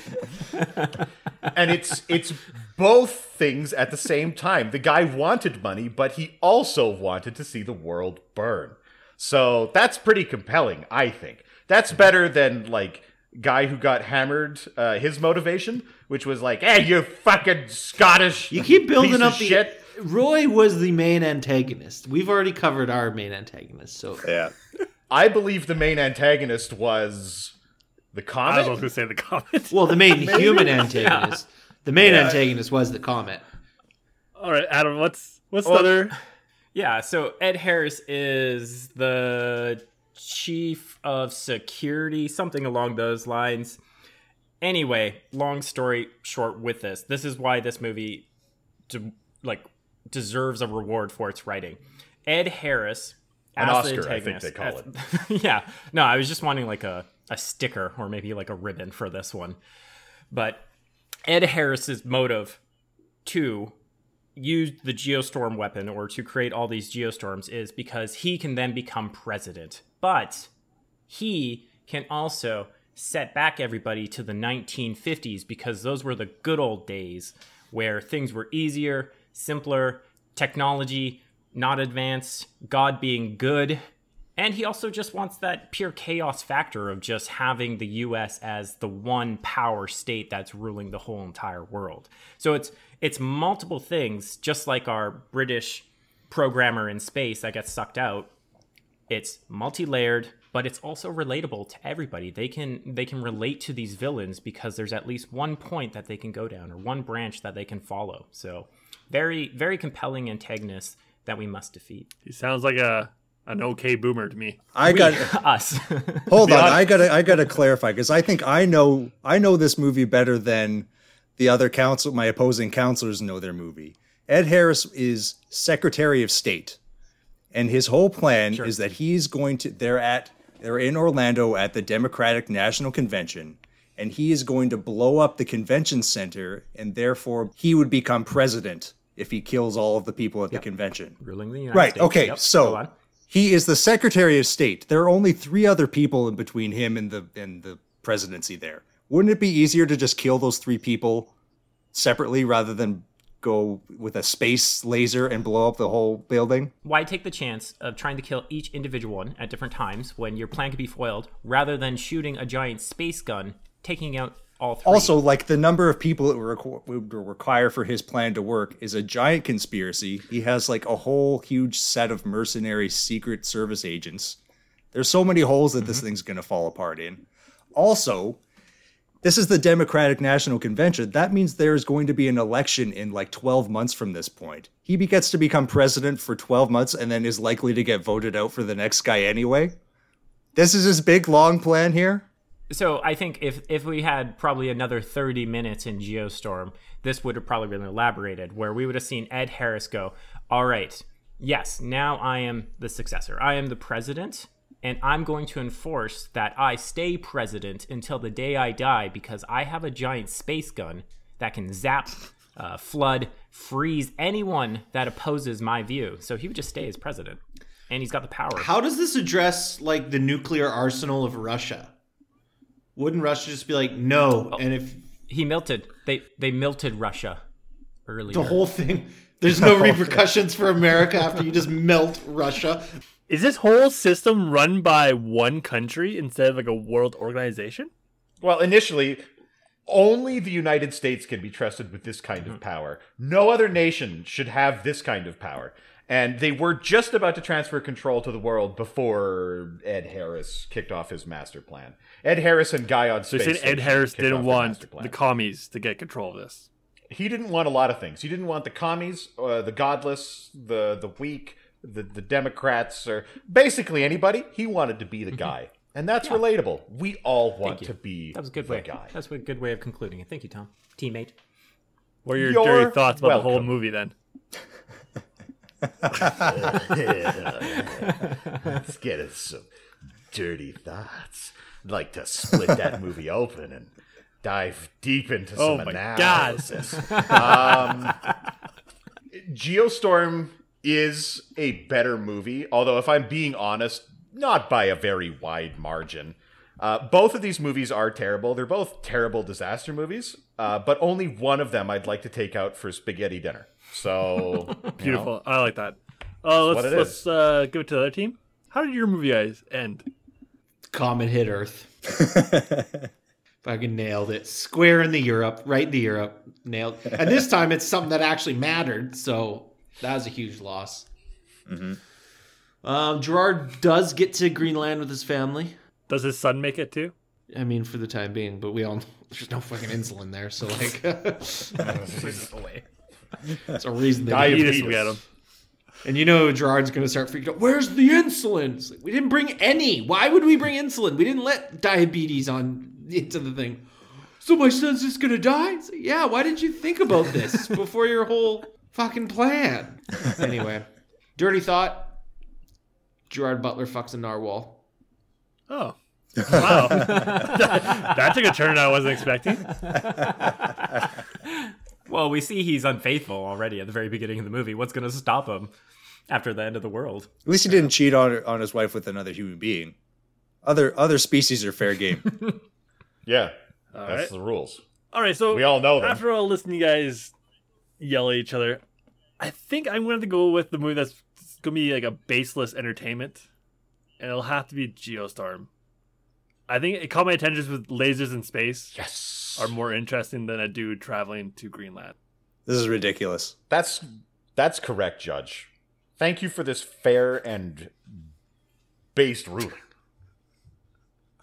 and it's it's both things at the same time. The guy wanted money, but he also wanted to see the world burn. So that's pretty compelling, I think. That's better than like guy who got hammered. Uh, his motivation, which was like, "Hey, you fucking Scottish, You keep building piece up the shit." Roy was the main antagonist. We've already covered our main antagonist, so Yeah. I believe the main antagonist was the comet. I was comet. going to say the comment. well, the main human antagonist. The main antagonist was the comet. All right, Adam. What's what's Well- the other? Yeah, so Ed Harris is the chief of security, something along those lines. Anyway, long story short with this. This is why this movie de- like deserves a reward for its writing. Ed Harris An Oscar, I think they call as- yeah. No, I was just wanting like a a sticker or maybe like a ribbon for this one. But Ed Harris's motive to use the geostorm weapon or to create all these geostorms is because he can then become president. But he can also set back everybody to the 1950s because those were the good old days where things were easier, simpler, technology not advanced, God being good. And he also just wants that pure chaos factor of just having the US as the one power state that's ruling the whole entire world. So it's it's multiple things, just like our British programmer in space that gets sucked out. It's multi-layered, but it's also relatable to everybody. They can they can relate to these villains because there's at least one point that they can go down or one branch that they can follow. So very very compelling antagonists that we must defeat. He sounds like a an okay boomer to me. I got Us. Hold on, I gotta I gotta clarify because I think I know I know this movie better than the other council my opposing counselors know their movie. Ed Harris is Secretary of State, and his whole plan is that he's going to they're at they're in Orlando at the Democratic National Convention, and he is going to blow up the convention center, and therefore he would become president if he kills all of the people at the convention. ruling the United Right. States. Okay. Yep, So he is the Secretary of State. There are only three other people in between him and the and the presidency. There, wouldn't it be easier to just kill those three people separately rather than go with a space laser and blow up the whole building. Why take the chance of trying to kill each individual one at different times when your plan could be foiled, rather than shooting a giant space gun, taking out all three? Also, like the number of people it would requ- would require for his plan to work is a giant conspiracy. He has like a whole huge set of mercenary secret service agents. There's so many holes that this mm-hmm. thing's going to fall apart in. Also, this is the Democratic National Convention. That means there's going to be an election in like 12 months from this point. He gets to become president for 12 months and then is likely to get voted out for the next guy anyway. This is his big long plan here. So I think if if we had probably another 30 minutes in Geostorm, this would have probably been elaborated, where we would have seen Ed Harris go, "All right, yes, now I am the successor. I am the president, and I'm going to enforce that I stay president until the day I die because I have a giant space gun that can zap." Uh, flood, freeze anyone that opposes my view. So he would just stay as president, and he's got the power. How does this address like the nuclear arsenal of Russia? Wouldn't Russia just be like, no? And if he melted, they they melted Russia earlier. the whole thing, there's no repercussions for America after you just melt Russia. Is this whole system run by one country instead of like a world organization? Well, initially, only the United States can be trusted with this kind of power. No other nation should have this kind of power. And they were just about to transfer control to the world before Ed Harris kicked off his master plan. Ed Harris and Guy on So Space saying Ed Harris didn't want the commies to get control of this. he didn't want a lot of things. He didn't want the commies, uh, the godless, the the weak, the the Democrats, or basically anybody. He wanted to be the guy, and that's relatable. We all want to be That was a good the way. guy. That's a good way of concluding it. Thank you, Tom. Teammate. What are your You're dirty thoughts about the whole movie then? Let's get us some dirty thoughts. I'd like to split that movie open and dive deep into Oh some my analysis. um, Geostorm is a better movie, although if I'm being honest, not by a very wide margin. Uh, both of these movies are terrible. They're both terrible disaster movies, uh, but only one of them I'd like to take out for spaghetti dinner. So you know. Beautiful. I like that. Uh, let's what it let's uh, give it to the other team. How did your movie guys end? Comet hit Earth. Fucking nailed it. Square in the Europe, right into Europe. Nailed. And this time it's something that actually mattered. So that was a huge loss. Um, Gerard does get to Greenland with his family. Does his son make it too? I mean, for the time being, but we all there's no fucking insulin there, so like, it's a reason they Diabetes. Eat us, we got him. And you know Gerard's gonna start freaking out. Where's the insulin? Like, we didn't bring any. Why would we bring insulin? We didn't let diabetes on into the thing. So my son's just gonna die? Like, yeah. Why didn't you think about this before your whole fucking plan? Anyway, dirty thought. Gerard Butler fucks a narwhal. Oh. Wow. that took a turn I wasn't expecting. Well, we see he's unfaithful already at the very beginning of the movie. What's going to stop him after the end of the world? At least he didn't cheat on on his wife with another human being. Other other species are fair game. Yeah, that's right. the rules. All right, so We all know them. After all, listening you guys yell at each other, I think I'm going to have to go with the movie that's going to be like a baseless entertainment, and it'll have to be Geostorm. I think it caught my attention with lasers in space Yes, are more interesting than a dude traveling to Greenland. this is ridiculous. that's that's correct, Judge. Thank you for this fair and based ruling.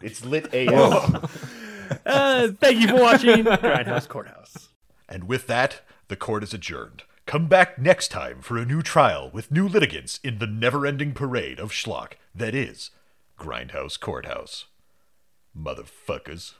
It's lit AF. Uh, thank you for watching Grindhouse Courthouse. And with that, the court is adjourned. Come back next time for a new trial with new litigants in the never ending parade of schlock that is Grindhouse Courthouse. Motherfuckers.